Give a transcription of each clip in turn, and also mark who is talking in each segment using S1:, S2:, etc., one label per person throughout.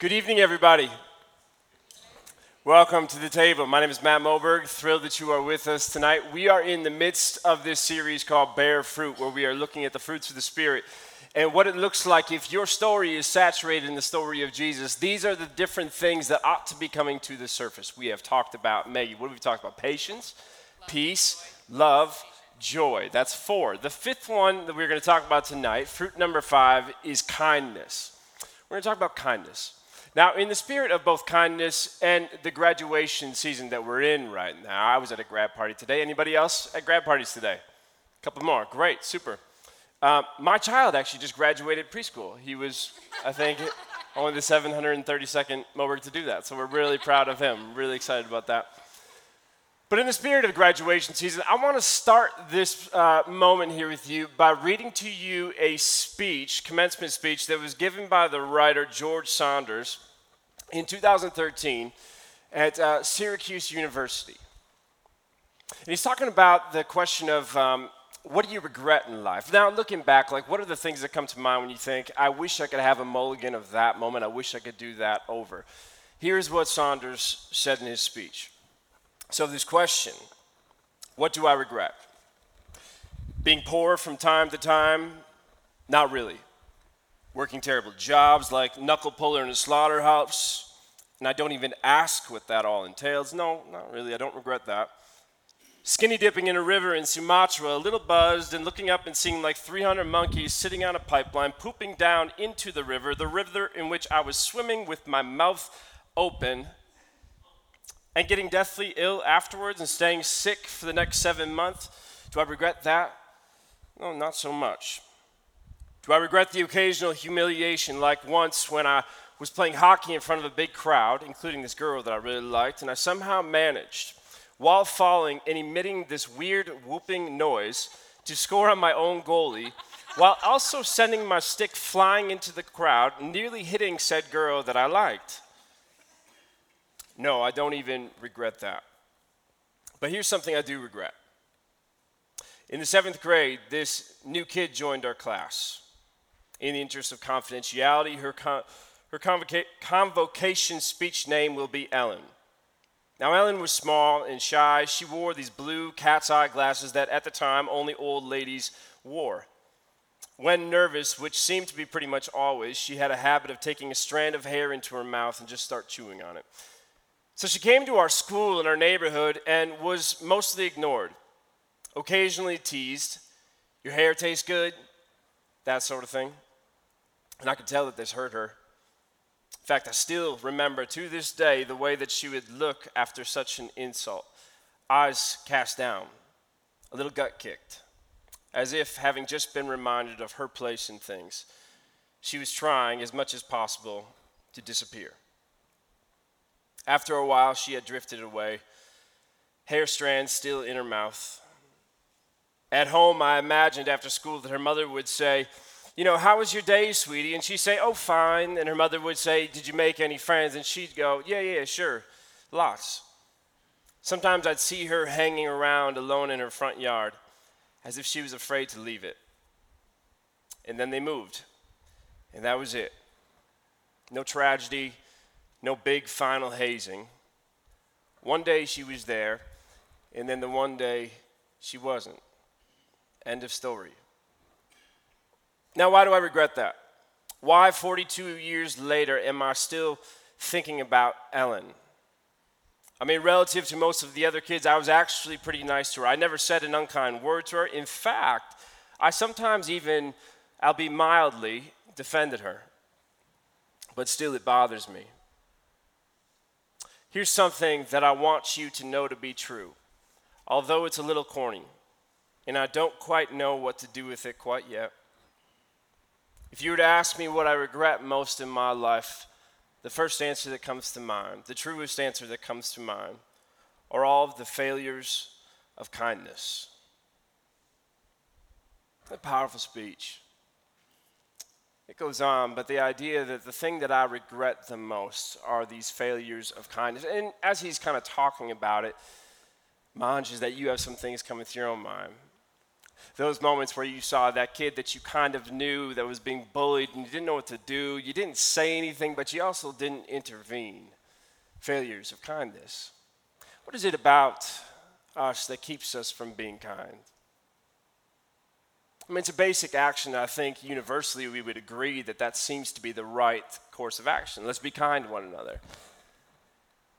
S1: Good evening, everybody. Welcome to the table. My name is Matt Moberg. Thrilled that you are with us tonight. We are in the midst of this series called Bear Fruit, where we are looking at the fruits of the Spirit and what it looks like if your story is saturated in the story of Jesus. These are the different things that ought to be coming to the surface. We have talked about, Maggie, what have we talked about? Patience, love. peace, love, joy. That's four. The fifth one that we're going to talk about tonight, fruit number five, is kindness. We're going to talk about kindness. Now, in the spirit of both kindness and the graduation season that we're in right now, I was at a grad party today. Anybody else at grad parties today? A couple more. Great, super. Uh, my child actually just graduated preschool. He was, I think, only the 732nd Moberg to do that. So we're really proud of him. Really excited about that. But in the spirit of graduation season, I want to start this uh, moment here with you by reading to you a speech, commencement speech, that was given by the writer George Saunders in 2013 at uh, Syracuse University. And he's talking about the question of um, what do you regret in life? Now, looking back, like what are the things that come to mind when you think, I wish I could have a mulligan of that moment, I wish I could do that over? Here's what Saunders said in his speech. So, this question what do I regret? Being poor from time to time? Not really. Working terrible jobs like knuckle puller in a slaughterhouse? And I don't even ask what that all entails. No, not really. I don't regret that. Skinny dipping in a river in Sumatra, a little buzzed, and looking up and seeing like 300 monkeys sitting on a pipeline, pooping down into the river, the river in which I was swimming with my mouth open and getting deathly ill afterwards and staying sick for the next seven months. Do I regret that? No, not so much. Do I regret the occasional humiliation, like once when I was playing hockey in front of a big crowd, including this girl that I really liked, and I somehow managed, while falling and emitting this weird whooping noise, to score on my own goalie, while also sending my stick flying into the crowd, nearly hitting said girl that I liked? No, I don't even regret that. But here's something I do regret. In the seventh grade, this new kid joined our class. In the interest of confidentiality, her, con- her convoca- convocation speech name will be Ellen. Now, Ellen was small and shy. She wore these blue cat's eye glasses that at the time only old ladies wore. When nervous, which seemed to be pretty much always, she had a habit of taking a strand of hair into her mouth and just start chewing on it. So she came to our school in our neighborhood and was mostly ignored, occasionally teased. Your hair tastes good, that sort of thing. And I could tell that this hurt her. In fact, I still remember to this day the way that she would look after such an insult eyes cast down, a little gut kicked, as if having just been reminded of her place in things, she was trying as much as possible to disappear. After a while, she had drifted away, hair strands still in her mouth. At home, I imagined after school that her mother would say, You know, how was your day, sweetie? And she'd say, Oh, fine. And her mother would say, Did you make any friends? And she'd go, Yeah, yeah, sure, lots. Sometimes I'd see her hanging around alone in her front yard as if she was afraid to leave it. And then they moved, and that was it. No tragedy, no big final hazing. One day she was there, and then the one day she wasn't. End of story. Now, why do I regret that? Why, 42 years later, am I still thinking about Ellen? I mean, relative to most of the other kids, I was actually pretty nice to her. I never said an unkind word to her. In fact, I sometimes even, I'll be mildly, defended her. But still, it bothers me. Here's something that I want you to know to be true, although it's a little corny, and I don't quite know what to do with it quite yet. If you were to ask me what I regret most in my life, the first answer that comes to mind, the truest answer that comes to mind, are all of the failures of kindness. A powerful speech. It goes on, but the idea that the thing that I regret the most are these failures of kindness. And as he's kind of talking about it, Manj, is that you have some things coming through your own mind. Those moments where you saw that kid that you kind of knew that was being bullied and you didn't know what to do. You didn't say anything, but you also didn't intervene. Failures of kindness. What is it about us that keeps us from being kind? I mean, it's a basic action. I think universally we would agree that that seems to be the right course of action. Let's be kind to one another.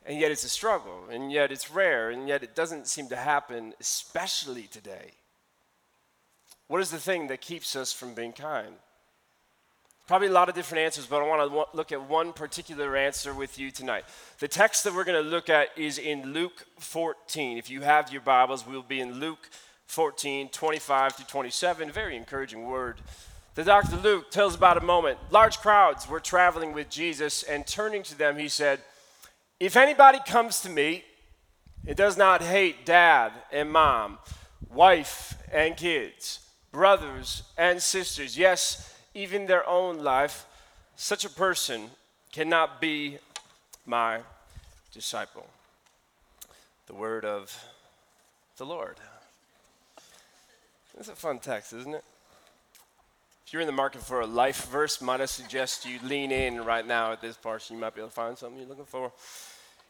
S1: And yet it's a struggle, and yet it's rare, and yet it doesn't seem to happen, especially today. What is the thing that keeps us from being kind? Probably a lot of different answers, but I want to look at one particular answer with you tonight. The text that we're going to look at is in Luke 14. If you have your Bibles, we'll be in Luke 14, 25 to 27. Very encouraging word. The Dr. Luke tells about a moment. Large crowds were traveling with Jesus, and turning to them, he said, If anybody comes to me and does not hate dad and mom, wife and kids, brothers and sisters, yes, even their own life, such a person cannot be my disciple. The word of the Lord. It's a fun text, isn't it? If you're in the market for a life verse, might I suggest you lean in right now at this portion. You might be able to find something you're looking for.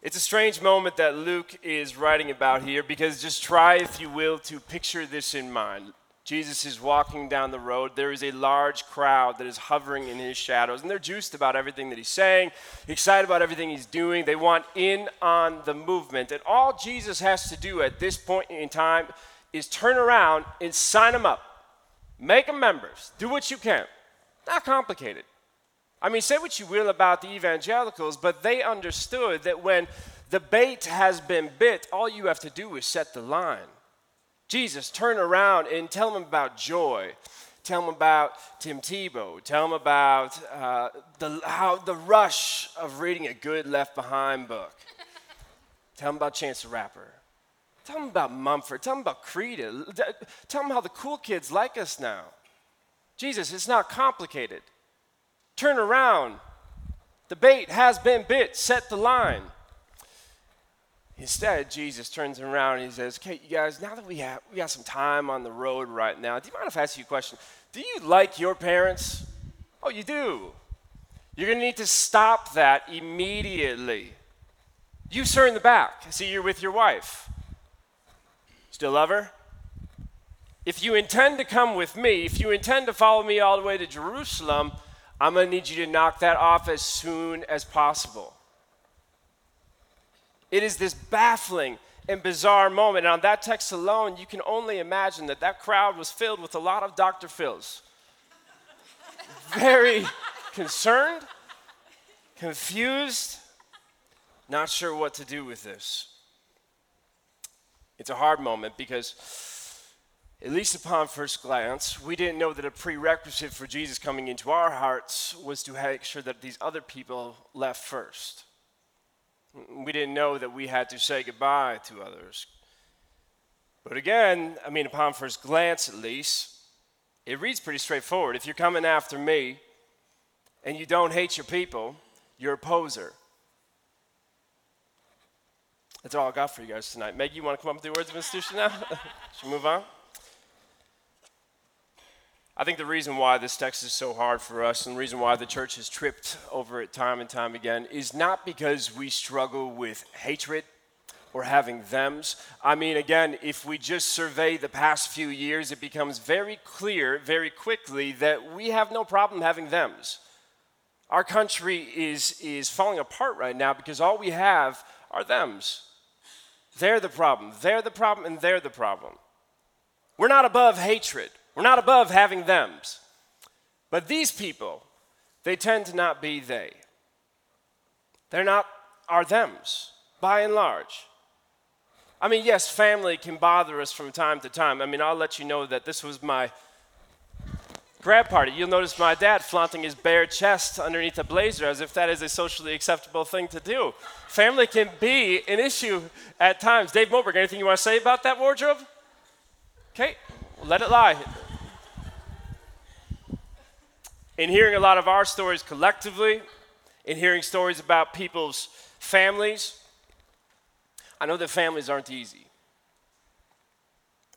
S1: It's a strange moment that Luke is writing about here because just try, if you will, to picture this in mind. Jesus is walking down the road. There is a large crowd that is hovering in his shadows, and they're juiced about everything that he's saying, excited about everything he's doing. They want in on the movement. And all Jesus has to do at this point in time is turn around and sign them up. Make them members. Do what you can. Not complicated. I mean, say what you will about the evangelicals, but they understood that when the bait has been bit, all you have to do is set the line. Jesus, turn around and tell them about joy. Tell them about Tim Tebow. Tell them about uh, the, how, the rush of reading a good Left Behind book. tell them about Chance the Rapper. Tell them about Mumford. Tell them about Creta. Tell them how the cool kids like us now. Jesus, it's not complicated. Turn around. The bait has been bit. Set the line. Instead, Jesus turns around and he says, Okay, you guys, now that we have we got some time on the road right now, do you mind if I ask you a question? Do you like your parents? Oh, you do. You're to need to stop that immediately. You, sir, in the back. I see you're with your wife. Still love her? If you intend to come with me, if you intend to follow me all the way to Jerusalem, I'm to need you to knock that off as soon as possible. It is this baffling and bizarre moment. And on that text alone, you can only imagine that that crowd was filled with a lot of Dr. Phils. Very concerned, confused, not sure what to do with this. It's a hard moment because, at least upon first glance, we didn't know that a prerequisite for Jesus coming into our hearts was to make sure that these other people left first. We didn't know that we had to say goodbye to others. But again, I mean, upon first glance at least, it reads pretty straightforward. If you're coming after me and you don't hate your people, you're a poser. That's all I got for you guys tonight. Meg, you want to come up with the words of institution now? Should we move on? I think the reason why this text is so hard for us and the reason why the church has tripped over it time and time again is not because we struggle with hatred or having thems. I mean, again, if we just survey the past few years, it becomes very clear very quickly that we have no problem having thems. Our country is, is falling apart right now because all we have are thems. They're the problem, they're the problem, and they're the problem. We're not above hatred. We're not above having thems. But these people, they tend to not be they. They're not our thems, by and large. I mean, yes, family can bother us from time to time. I mean, I'll let you know that this was my grad party. You'll notice my dad flaunting his bare chest underneath a blazer as if that is a socially acceptable thing to do. Family can be an issue at times. Dave Moberg, anything you want to say about that wardrobe? Okay, let it lie in hearing a lot of our stories collectively, in hearing stories about people's families, I know that families aren't easy.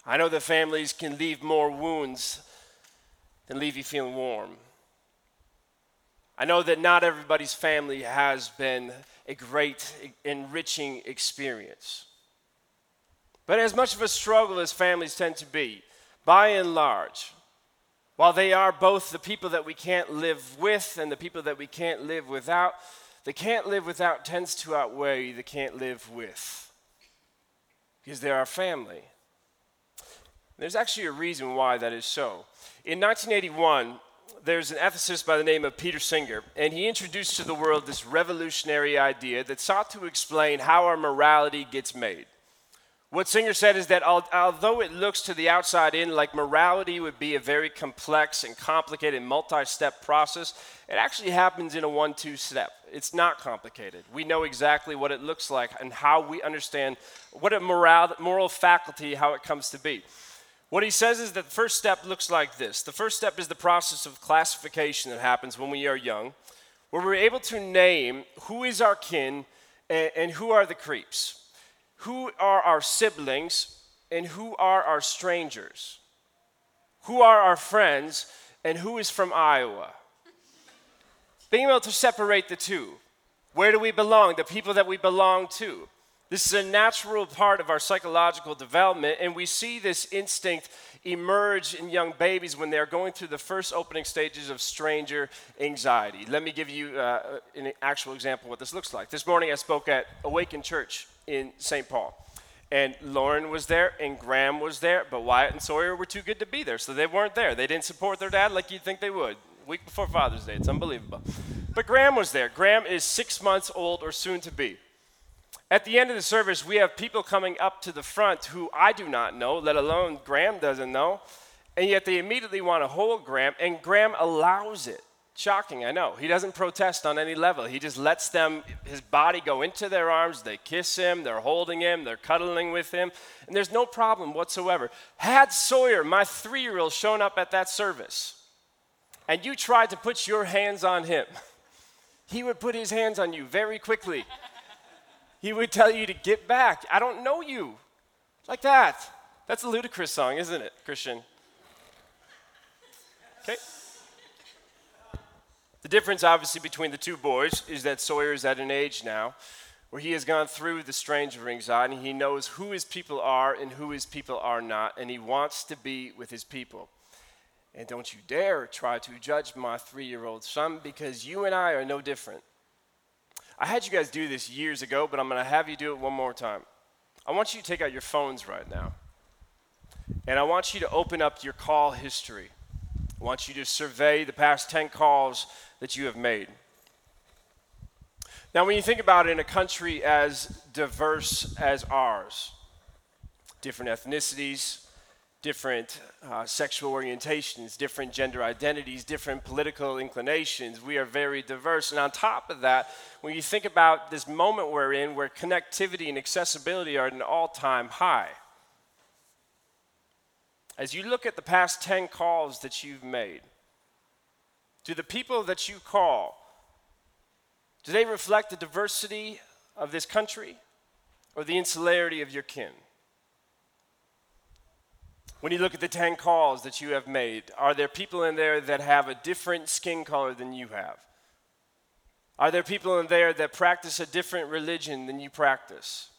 S1: I know that families can leave more wounds than leave you feeling warm. I know that not everybody's family has been a great, enriching experience. But as much of a struggle as families tend to be, by and large, while they are both the people that we can't live with and the people that we can't live without, the can't live without tends to outweigh the can't live with. Because they're our family. There's actually a reason why that is so. In 1981, there's an ethicist by the name of Peter Singer, and he introduced to the world this revolutionary idea that sought to explain how our morality gets made. What Singer said is that although it looks to the outside in like morality would be a very complex and complicated multi step process, it actually happens in a one two step. It's not complicated. We know exactly what it looks like and how we understand what a moral, moral faculty, how it comes to be. What he says is that the first step looks like this the first step is the process of classification that happens when we are young, where we're able to name who is our kin and, and who are the creeps who are our siblings and who are our strangers? Who are our friends and who is from Iowa? Being able to separate the two. Where do we belong? The people that we belong to. This is a natural part of our psychological development, and we see this instinct emerge in young babies when they're going through the first opening stages of stranger anxiety. Let me give you uh, an actual example of what this looks like. This morning I spoke at Awaken Church in St. Paul. And Lauren was there, and Graham was there, but Wyatt and Sawyer were too good to be there, so they weren't there. They didn't support their dad like you'd think they would. Week before Father's Day, it's unbelievable. But Graham was there. Graham is six months old or soon to be. At the end of the service, we have people coming up to the front who I do not know, let alone Graham doesn't know, and yet they immediately want to hold Graham, and Graham allows it. Shocking, I know. He doesn't protest on any level. He just lets them, his body go into their arms. They kiss him, they're holding him, they're cuddling with him, and there's no problem whatsoever. Had Sawyer, my three year old, shown up at that service, and you tried to put your hands on him, he would put his hands on you very quickly he would tell you to get back. I don't know you. Like that. That's a ludicrous song, isn't it, Christian? Okay. The difference, obviously, between the two boys is that Sawyer is at an age now where he has gone through the strange of anxiety. He knows who his people are and who his people are not, and he wants to be with his people. And don't you dare try to judge my three year old son because you and I are no different. I had you guys do this years ago, but I'm going to have you do it one more time. I want you to take out your phones right now. And I want you to open up your call history. I want you to survey the past 10 calls that you have made. Now, when you think about it, in a country as diverse as ours, different ethnicities, different uh, sexual orientations, different gender identities, different political inclinations. We are very diverse. And on top of that, when you think about this moment we're in where connectivity and accessibility are at an all time high, as you look at the past 10 calls that you've made, do the people that you call, do they reflect the diversity of this country or the insularity of your kin? When you look at the 10 calls that you have made, are there people in there that have a different skin color than you have? Are there people in there that practice a different religion than you practice?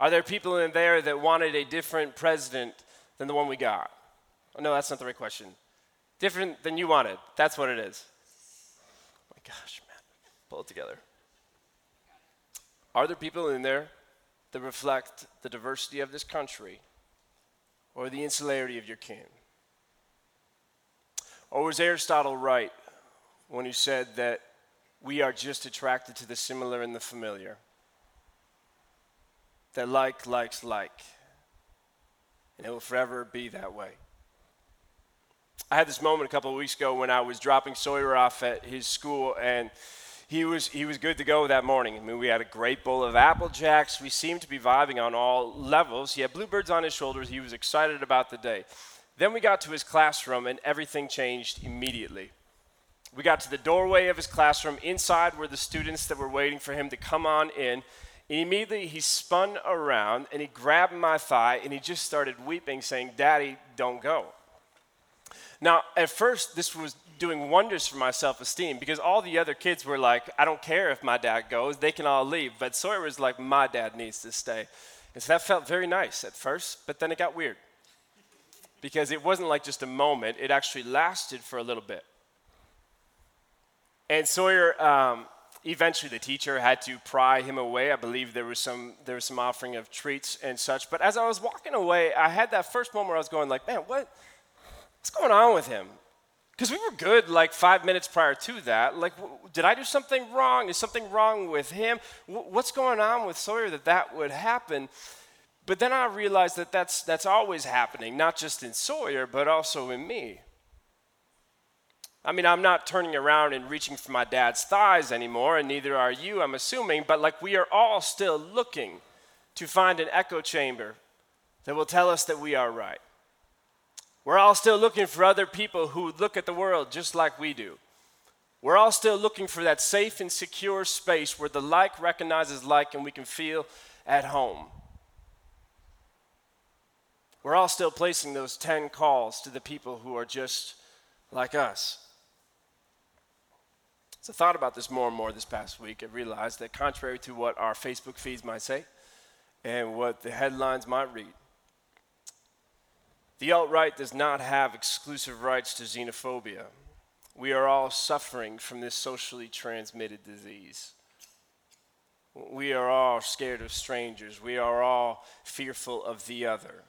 S1: Are there people in there that wanted a different president than the one we got? Oh, no, that's not the right question. Different than you wanted. That's what it is. Oh my gosh, man. Pull it together. Are there people in there that reflect the diversity of this country or the insularity of your kin? Or was Aristotle right when he said that we are just attracted to the similar and the familiar? That like likes like, and it will forever be that way. I had this moment a couple of weeks ago when I was dropping Sawyer off at his school, and he was, he was good to go that morning. I mean, we had a great bowl of Apple Jacks. We seemed to be vibing on all levels. He had bluebirds on his shoulders. He was excited about the day. Then we got to his classroom, and everything changed immediately. We got to the doorway of his classroom. Inside were the students that were waiting for him to come on in. And immediately he spun around and he grabbed my thigh and he just started weeping, saying, Daddy, don't go. Now, at first, this was doing wonders for my self esteem because all the other kids were like, I don't care if my dad goes, they can all leave. But Sawyer was like, My dad needs to stay. And so that felt very nice at first, but then it got weird because it wasn't like just a moment, it actually lasted for a little bit. And Sawyer, um, eventually the teacher had to pry him away. I believe there was some there was some offering of treats and such. But as I was walking away, I had that first moment where I was going like, man, what what's going on with him? Because we were good like five minutes prior to that. Like, w- did I do something wrong? Is something wrong with him? W- what's going on with Sawyer that that would happen? But then I realized that that's, that's always happening, not just in Sawyer, but also in me. I mean, I'm not turning around and reaching for my dad's thighs anymore, and neither are you, I'm assuming, but like we are all still looking to find an echo chamber that will tell us that we are right. We're all still looking for other people who look at the world just like we do. We're all still looking for that safe and secure space where the like recognizes like and we can feel at home. We're all still placing those 10 calls to the people who are just like us. So I thought about this more and more this past week. I realized that contrary to what our Facebook feeds might say and what the headlines might read, the alt right does not have exclusive rights to xenophobia. We are all suffering from this socially transmitted disease. We are all scared of strangers. We are all fearful of the other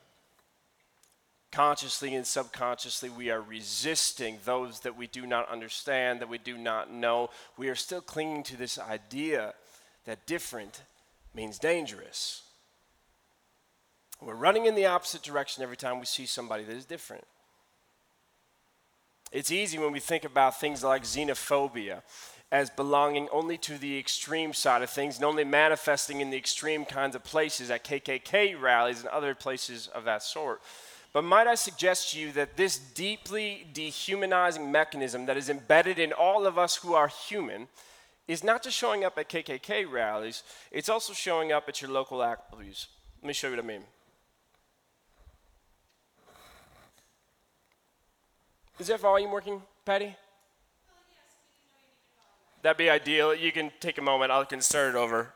S1: consciously and subconsciously, we are resisting those that we do not understand, that we do not know. We are still clinging to this idea that different means dangerous. We're running in the opposite direction every time we see somebody that is different. It's easy when we think about things like xenophobia as belonging only to the extreme side of things and only manifesting in the extreme kinds of places at KKK rallies and other places of that sort. But might I suggest to you that this deeply dehumanizing mechanism that is embedded in all of us who are human is not just showing up at KKK rallies, it's also showing up at your local Applebee's. Let me show you what I mean. Is that volume working, Patty? That'd be ideal. You can take a moment. I can start it over.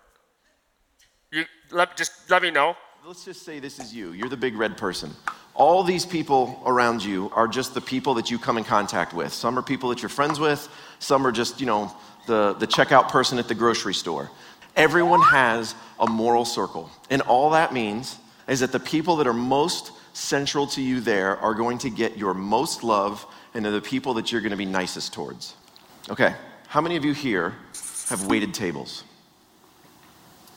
S1: You let, just let me know.
S2: Let's just say this is you. You're the big red person all these people around you are just the people that you come in contact with. Some are people that you're friends with, some are just, you know, the, the checkout person at the grocery store. Everyone has a moral circle. And all that means is that the people that are most central to you there are going to get your most love, and they're the people that you're going to be nicest towards. Okay, how many of you here have waited tables?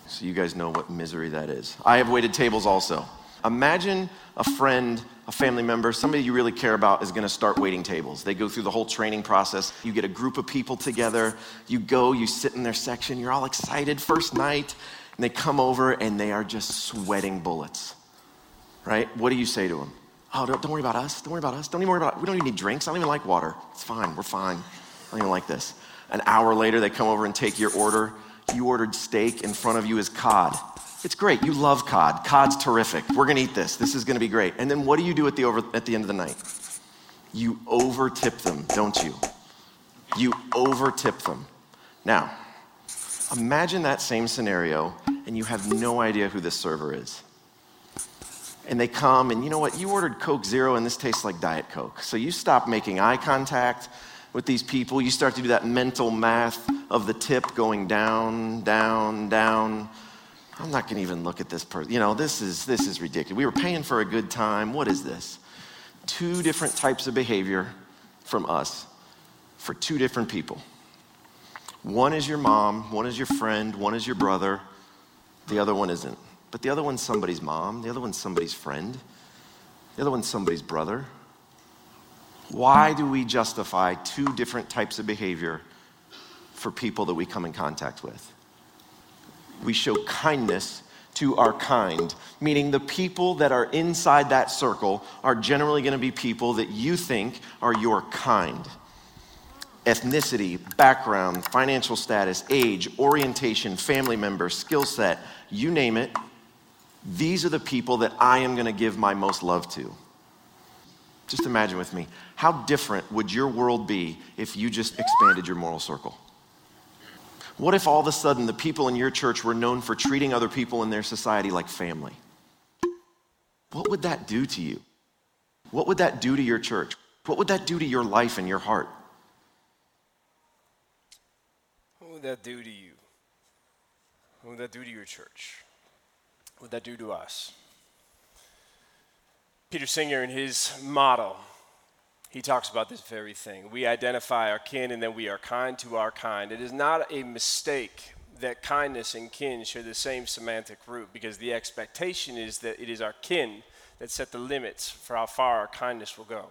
S2: So you guys know what misery that is. I have waited tables also. Imagine a friend, a family member, somebody you really care about is going to start waiting tables. They go through the whole training process. You get a group of people together. You go, you sit in their section. You're all excited, first night. And they come over and they are just sweating bullets. Right? What do you say to them? Oh, don't, don't worry about us. Don't worry about us. Don't even worry about We don't even need drinks. I don't even like water. It's fine. We're fine. I don't even like this. An hour later, they come over and take your order. You ordered steak. In front of you is cod. It's great. You love cod. Cod's terrific. We're going to eat this. This is going to be great. And then what do you do at the, over, at the end of the night? You over tip them, don't you? You over tip them. Now, imagine that same scenario and you have no idea who this server is. And they come and you know what? You ordered Coke Zero and this tastes like Diet Coke. So you stop making eye contact with these people. You start to do that mental math of the tip going down, down, down I'm not going to even look at this person. You know, this is, this is ridiculous. We were paying for a good time. What is this? Two different types of behavior from us for two different people. One is your mom, one is your friend, one is your brother, the other one isn't. But the other one's somebody's mom, the other one's somebody's friend, the other one's somebody's brother. Why do we justify two different types of behavior for people that we come in contact with? We show kindness to our kind, meaning the people that are inside that circle are generally going to be people that you think are your kind. ethnicity, background, financial status, age, orientation, family member, skill set, you name it. These are the people that I am going to give my most love to. Just imagine with me, how different would your world be if you just expanded your moral circle? What if all of a sudden the people in your church were known for treating other people in their society like family? What would that do to you? What would that do to your church? What would that do to your life and your heart?
S1: What would that do to you? What would that do to your church? What would that do to us? Peter Singer, in his motto, he talks about this very thing. We identify our kin and then we are kind to our kind. It is not a mistake that kindness and kin share the same semantic root because the expectation is that it is our kin that set the limits for how far our kindness will go.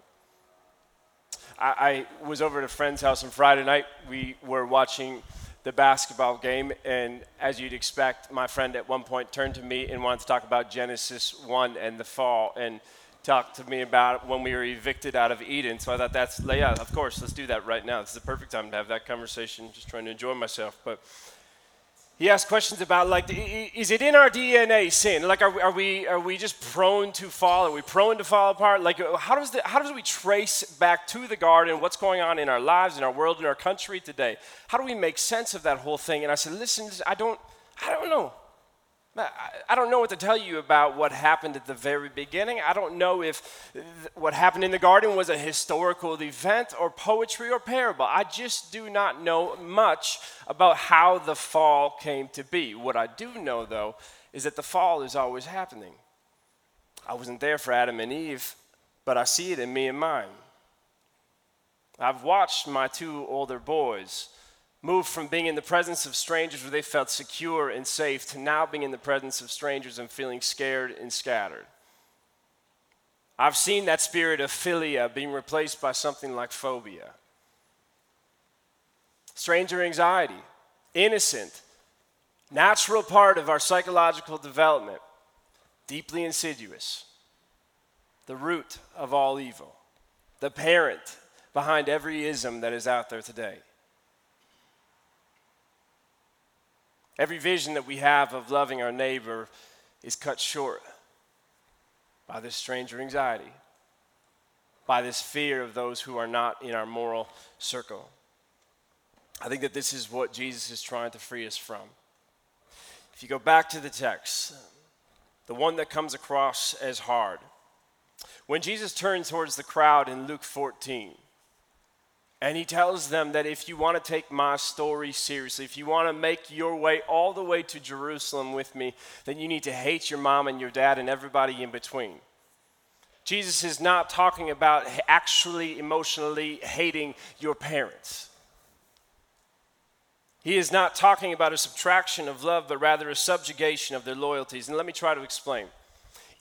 S1: I, I was over at a friend's house on Friday night. We were watching the basketball game, and as you'd expect, my friend at one point turned to me and wanted to talk about Genesis 1 and the fall. And talked to me about when we were evicted out of Eden. So I thought that's, yeah, of course, let's do that right now. This is the perfect time to have that conversation, just trying to enjoy myself. But he asked questions about, like, is it in our DNA sin? Like, are we, are we, are we just prone to fall? Are we prone to fall apart? Like, how does, the, how does we trace back to the garden what's going on in our lives, in our world, in our country today? How do we make sense of that whole thing? And I said, listen, I don't, I don't know. I don't know what to tell you about what happened at the very beginning. I don't know if what happened in the garden was a historical event or poetry or parable. I just do not know much about how the fall came to be. What I do know, though, is that the fall is always happening. I wasn't there for Adam and Eve, but I see it in me and mine. I've watched my two older boys moved from being in the presence of strangers where they felt secure and safe to now being in the presence of strangers and feeling scared and scattered. I've seen that spirit of philia being replaced by something like phobia. Stranger anxiety, innocent, natural part of our psychological development, deeply insidious, the root of all evil, the parent behind every ism that is out there today. Every vision that we have of loving our neighbor is cut short by this stranger anxiety, by this fear of those who are not in our moral circle. I think that this is what Jesus is trying to free us from. If you go back to the text, the one that comes across as hard, when Jesus turns towards the crowd in Luke 14, and he tells them that if you want to take my story seriously, if you want to make your way all the way to Jerusalem with me, then you need to hate your mom and your dad and everybody in between. Jesus is not talking about actually emotionally hating your parents. He is not talking about a subtraction of love, but rather a subjugation of their loyalties. And let me try to explain.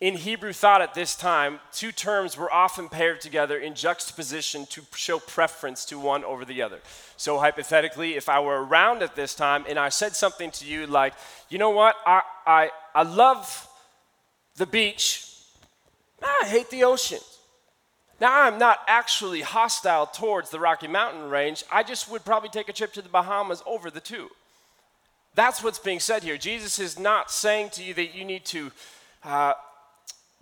S1: In Hebrew thought at this time, two terms were often paired together in juxtaposition to show preference to one over the other. So, hypothetically, if I were around at this time and I said something to you like, you know what, I, I, I love the beach, I hate the ocean. Now, I'm not actually hostile towards the Rocky Mountain range, I just would probably take a trip to the Bahamas over the two. That's what's being said here. Jesus is not saying to you that you need to. Uh,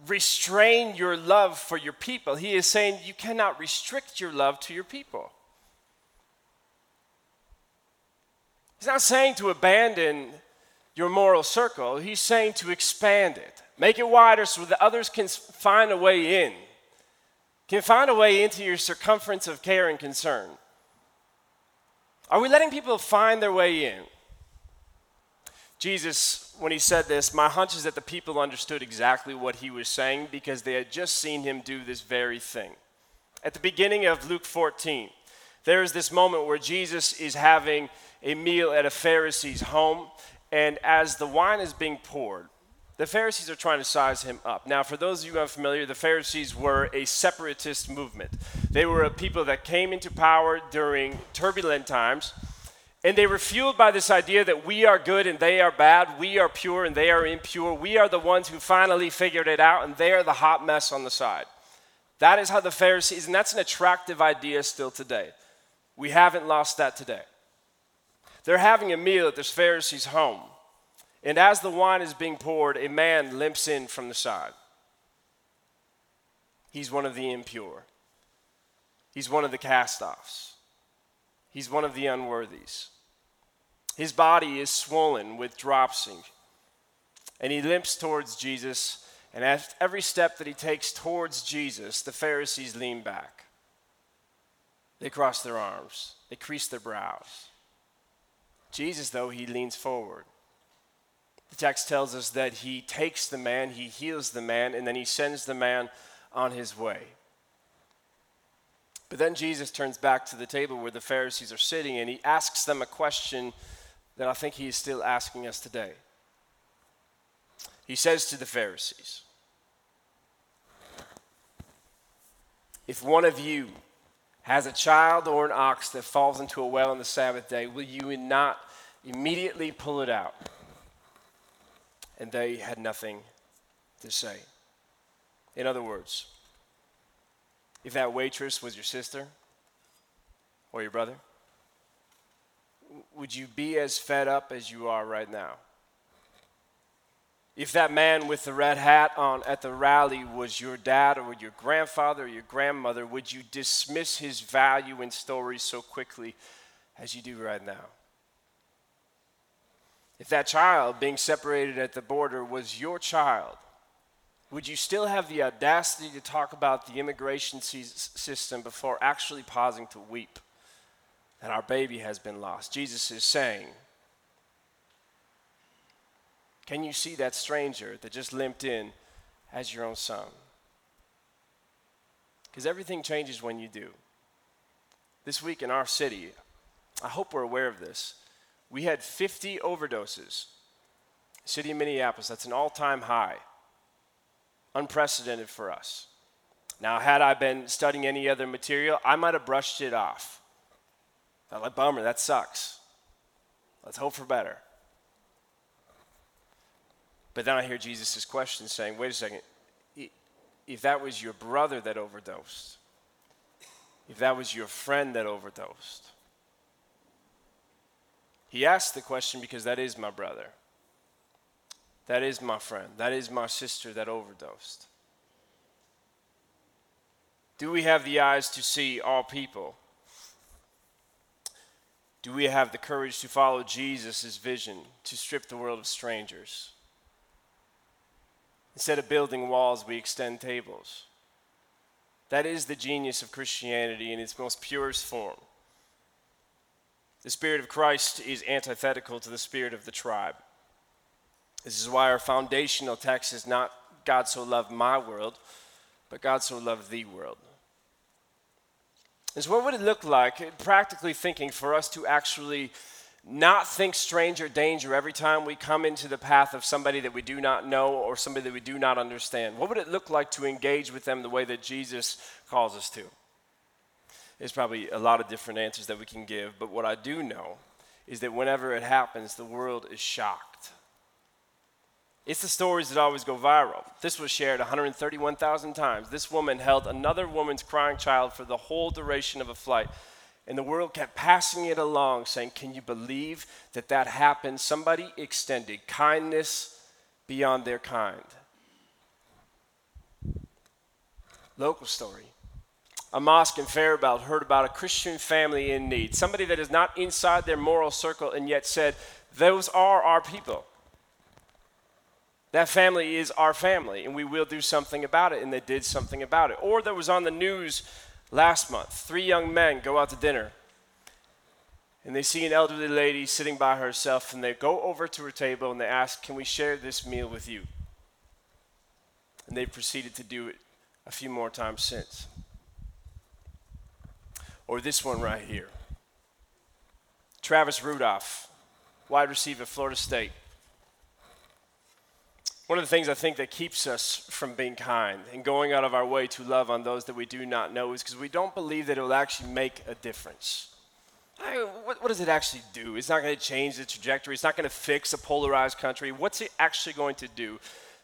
S1: restrain your love for your people. He is saying you cannot restrict your love to your people. He's not saying to abandon your moral circle, he's saying to expand it. Make it wider so that others can find a way in, can find a way into your circumference of care and concern. Are we letting people find their way in? Jesus, when he said this, my hunch is that the people understood exactly what he was saying because they had just seen him do this very thing. At the beginning of Luke 14, there is this moment where Jesus is having a meal at a Pharisee's home, and as the wine is being poured, the Pharisees are trying to size him up. Now, for those of you unfamiliar, the Pharisees were a separatist movement. They were a people that came into power during turbulent times and they were fueled by this idea that we are good and they are bad, we are pure and they are impure, we are the ones who finally figured it out, and they are the hot mess on the side. That is how the Pharisees, and that's an attractive idea still today. We haven't lost that today. They're having a meal at this Pharisee's home. And as the wine is being poured, a man limps in from the side. He's one of the impure. He's one of the cast offs. He's one of the unworthies. His body is swollen with dropsy. And he limps towards Jesus. And at every step that he takes towards Jesus, the Pharisees lean back. They cross their arms, they crease their brows. Jesus, though, he leans forward. The text tells us that he takes the man, he heals the man, and then he sends the man on his way. But then Jesus turns back to the table where the Pharisees are sitting and he asks them a question that I think he is still asking us today. He says to the Pharisees, If one of you has a child or an ox that falls into a well on the Sabbath day, will you not immediately pull it out? And they had nothing to say. In other words, if that waitress was your sister or your brother, would you be as fed up as you are right now? If that man with the red hat on at the rally was your dad or your grandfather or your grandmother, would you dismiss his value and story so quickly as you do right now? If that child being separated at the border was your child, would you still have the audacity to talk about the immigration system before actually pausing to weep that our baby has been lost? Jesus is saying, Can you see that stranger that just limped in as your own son? Because everything changes when you do. This week in our city, I hope we're aware of this. We had 50 overdoses. City of Minneapolis, that's an all time high unprecedented for us. Now, had I been studying any other material, I might have brushed it off. I'm like, bummer, that sucks. Let's hope for better. But then I hear Jesus' question saying, wait a second, if that was your brother that overdosed, if that was your friend that overdosed, he asked the question because that is my brother. That is my friend. That is my sister that overdosed. Do we have the eyes to see all people? Do we have the courage to follow Jesus' vision to strip the world of strangers? Instead of building walls, we extend tables. That is the genius of Christianity in its most purest form. The Spirit of Christ is antithetical to the spirit of the tribe. This is why our foundational text is not God so loved my world, but God so loved the world. So, what would it look like, practically thinking, for us to actually not think stranger danger every time we come into the path of somebody that we do not know or somebody that we do not understand? What would it look like to engage with them the way that Jesus calls us to? There's probably a lot of different answers that we can give, but what I do know is that whenever it happens, the world is shocked. It's the stories that always go viral. This was shared 131,000 times. This woman held another woman's crying child for the whole duration of a flight. And the world kept passing it along, saying, Can you believe that that happened? Somebody extended kindness beyond their kind. Local story. A mosque in Faribault heard about a Christian family in need, somebody that is not inside their moral circle and yet said, Those are our people. That family is our family, and we will do something about it. And they did something about it. Or that was on the news last month three young men go out to dinner, and they see an elderly lady sitting by herself, and they go over to her table and they ask, Can we share this meal with you? And they've proceeded to do it a few more times since. Or this one right here Travis Rudolph, wide receiver, Florida State one of the things I think that keeps us from being kind and going out of our way to love on those that we do not know is because we don't believe that it will actually make a difference. I, what, what, does it actually do? It's not going to change the trajectory. It's not going to fix a polarized country. What's it actually going to do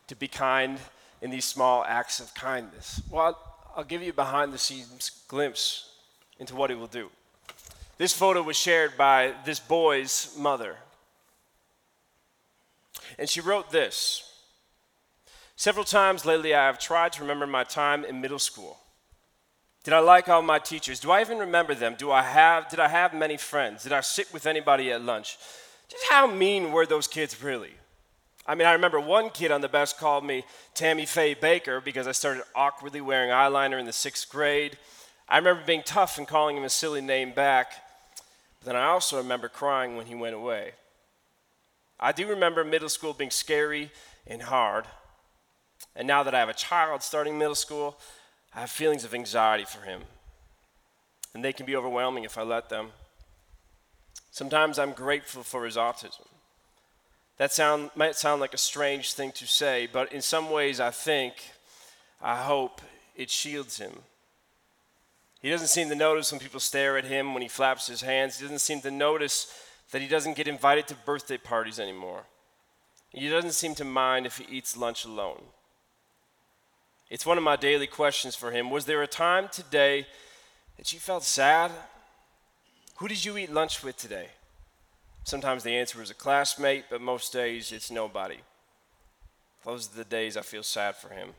S1: to be kind in these small acts of kindness? Well, I'll, I'll give you a behind the scenes glimpse into what it will do. This photo was shared by this boy's mother. And she wrote this Several times lately, I have tried to remember my time in middle school. Did I like all my teachers? Do I even remember them? Do I have, did I have many friends? Did I sit with anybody at lunch? Just how mean were those kids really? I mean, I remember one kid on the bus called me Tammy Faye Bakker because I started awkwardly wearing eyeliner in the sixth grade. I remember being tough and calling him a silly name back. But then I also remember crying when he went away. I do remember middle school being scary and hard. And now that I have a child starting middle school, I have feelings of anxiety for him. And they can be overwhelming if I let them. Sometimes I'm grateful for his autism. That sound, might sound like a strange thing to say, but in some ways, I think, I hope it shields him. He doesn't seem to notice when people stare at him when he flaps his hands. He doesn't seem to notice that he doesn't get invited to birthday parties anymore. He doesn't seem to mind if he eats lunch alone. It's one of my daily questions for him. Was there a time today that you felt sad? Who did you eat lunch with today? Sometimes the answer is a classmate, but most days it's nobody. Those are the days I feel sad for him.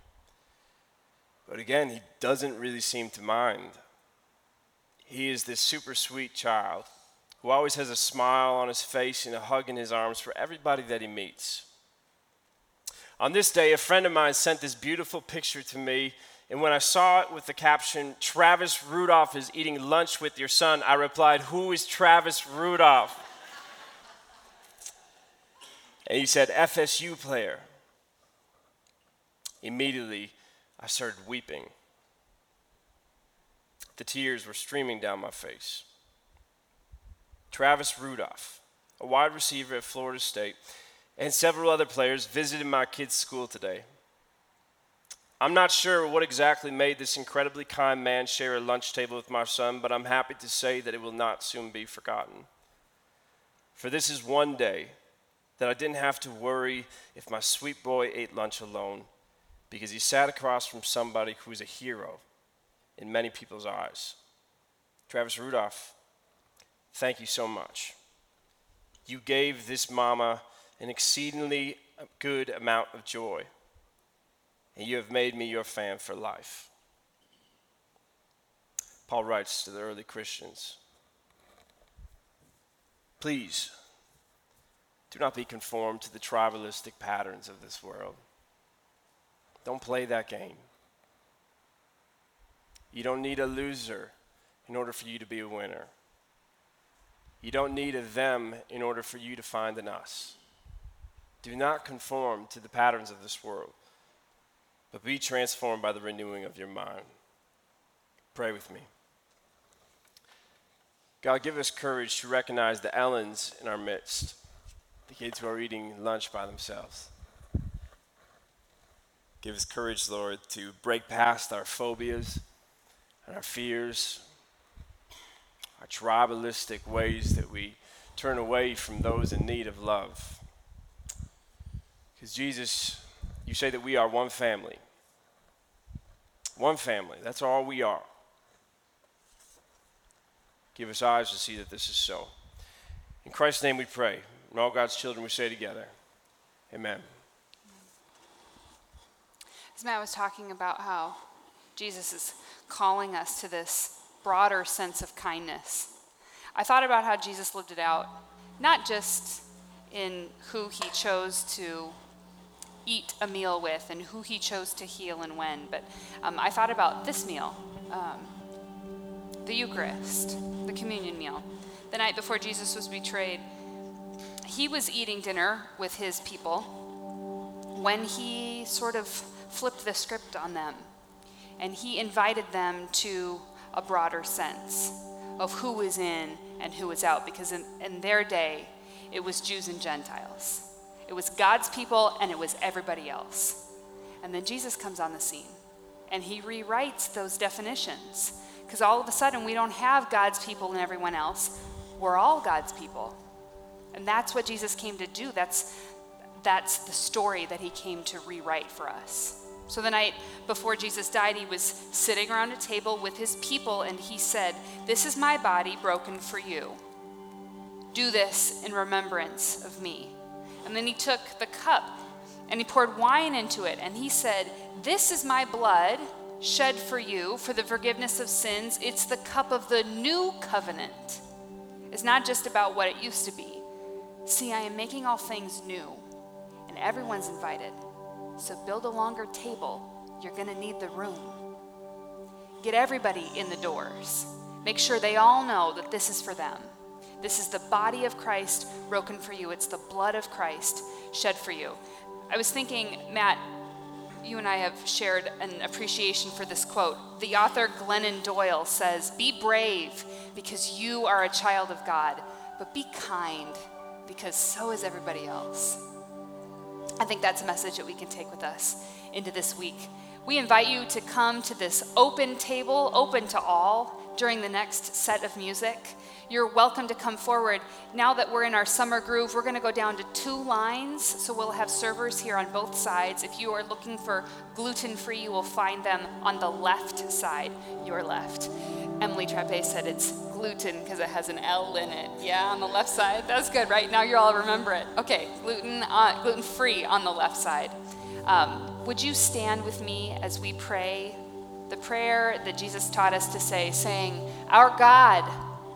S1: But again, he doesn't really seem to mind. He is this super sweet child who always has a smile on his face and a hug in his arms for everybody that he meets. On this day, a friend of mine sent this beautiful picture to me, and when I saw it with the caption, Travis Rudolph is eating lunch with your son, I replied, Who is Travis Rudolph? And he said, FSU player. Immediately, I started weeping. The tears were streaming down my face. Travis Rudolph, a wide receiver at Florida State, and several other players visited my kids' school today. I'm not sure what exactly made this incredibly kind man share a lunch table with my son, but I'm happy to say that it will not soon be forgotten. For this is one day that I didn't have to worry if my sweet boy ate lunch alone because he sat across from somebody who is a hero in many people's eyes. Travis Rudolph, thank you so much. You gave this mama an exceedingly good amount of joy, and you have made me your fan for life. Paul writes to the early Christians Please do not be conformed to the tribalistic patterns of this world. Don't play that game. You don't need a loser in order for you to be a winner. You don't need a them in order for you to find an us. Do not conform to the patterns of this world, but be transformed by the renewing of your mind. Pray with me. God, give us courage to recognize the Ellens in our midst, the kids who are eating lunch by themselves. Give us courage, Lord, to break past our phobias and our fears, our tribalistic ways that we turn away from those in need of love. Because, Jesus, you say that we are one family. One family. That's all we are. Give us eyes to see that this is so. In Christ's name we pray. And all God's children we say together, Amen.
S3: As Matt was talking about how Jesus is calling us to this broader sense of kindness. I thought about how Jesus lived it out, not just in who he chose to eat a meal with and who he chose to heal and when, but um, I thought about this meal, um, the Eucharist, the communion meal. The night before Jesus was betrayed, he was eating dinner with his people when he sort of flipped the script on them and he invited them to a broader sense of who was in and who was out, because in, in their day, it was Jews and Gentiles. It was God's people and it was everybody else. And then Jesus comes on the scene and he rewrites those definitions. Because all of a sudden, we don't have God's people and everyone else. We're all God's people. And that's what Jesus came to do. That's, that's the story that he came to rewrite for us. So the night before Jesus died, he was sitting around a table with his people, and he said, This is my body broken for you. Do this in remembrance of me. And then he took the cup and he poured wine into it, and he said, This is my blood shed for you for the forgiveness of sins. It's the cup of the new covenant. It's not just about what it used to be. See, I am making all things new, and everyone's invited. So build a longer table. You're going to need the room. Get everybody in the doors. Make sure they all know that this is for them. This is the body of Christ broken for you. It's the blood of Christ shed for you. I was thinking, Matt, you and I have shared an appreciation for this quote. The author Glennon Doyle says, Be brave because you are a child of God, but be kind because so is everybody else. I think that's a message that we can take with us into this week. We invite you to come to this open table, open to all, during the next set of music. You're welcome to come forward. Now that we're in our summer groove, we're going to go down to two lines. So we'll have servers here on both sides. If you are looking for gluten free, you will find them on the left side, your left. Emily Trappe said it's gluten because it has an L in it. Yeah, on the left side. That's good, right? Now you all remember it. Okay, gluten, uh, gluten free on the left side. Um, would you stand with me as we pray the prayer that Jesus taught us to say, saying, Our God,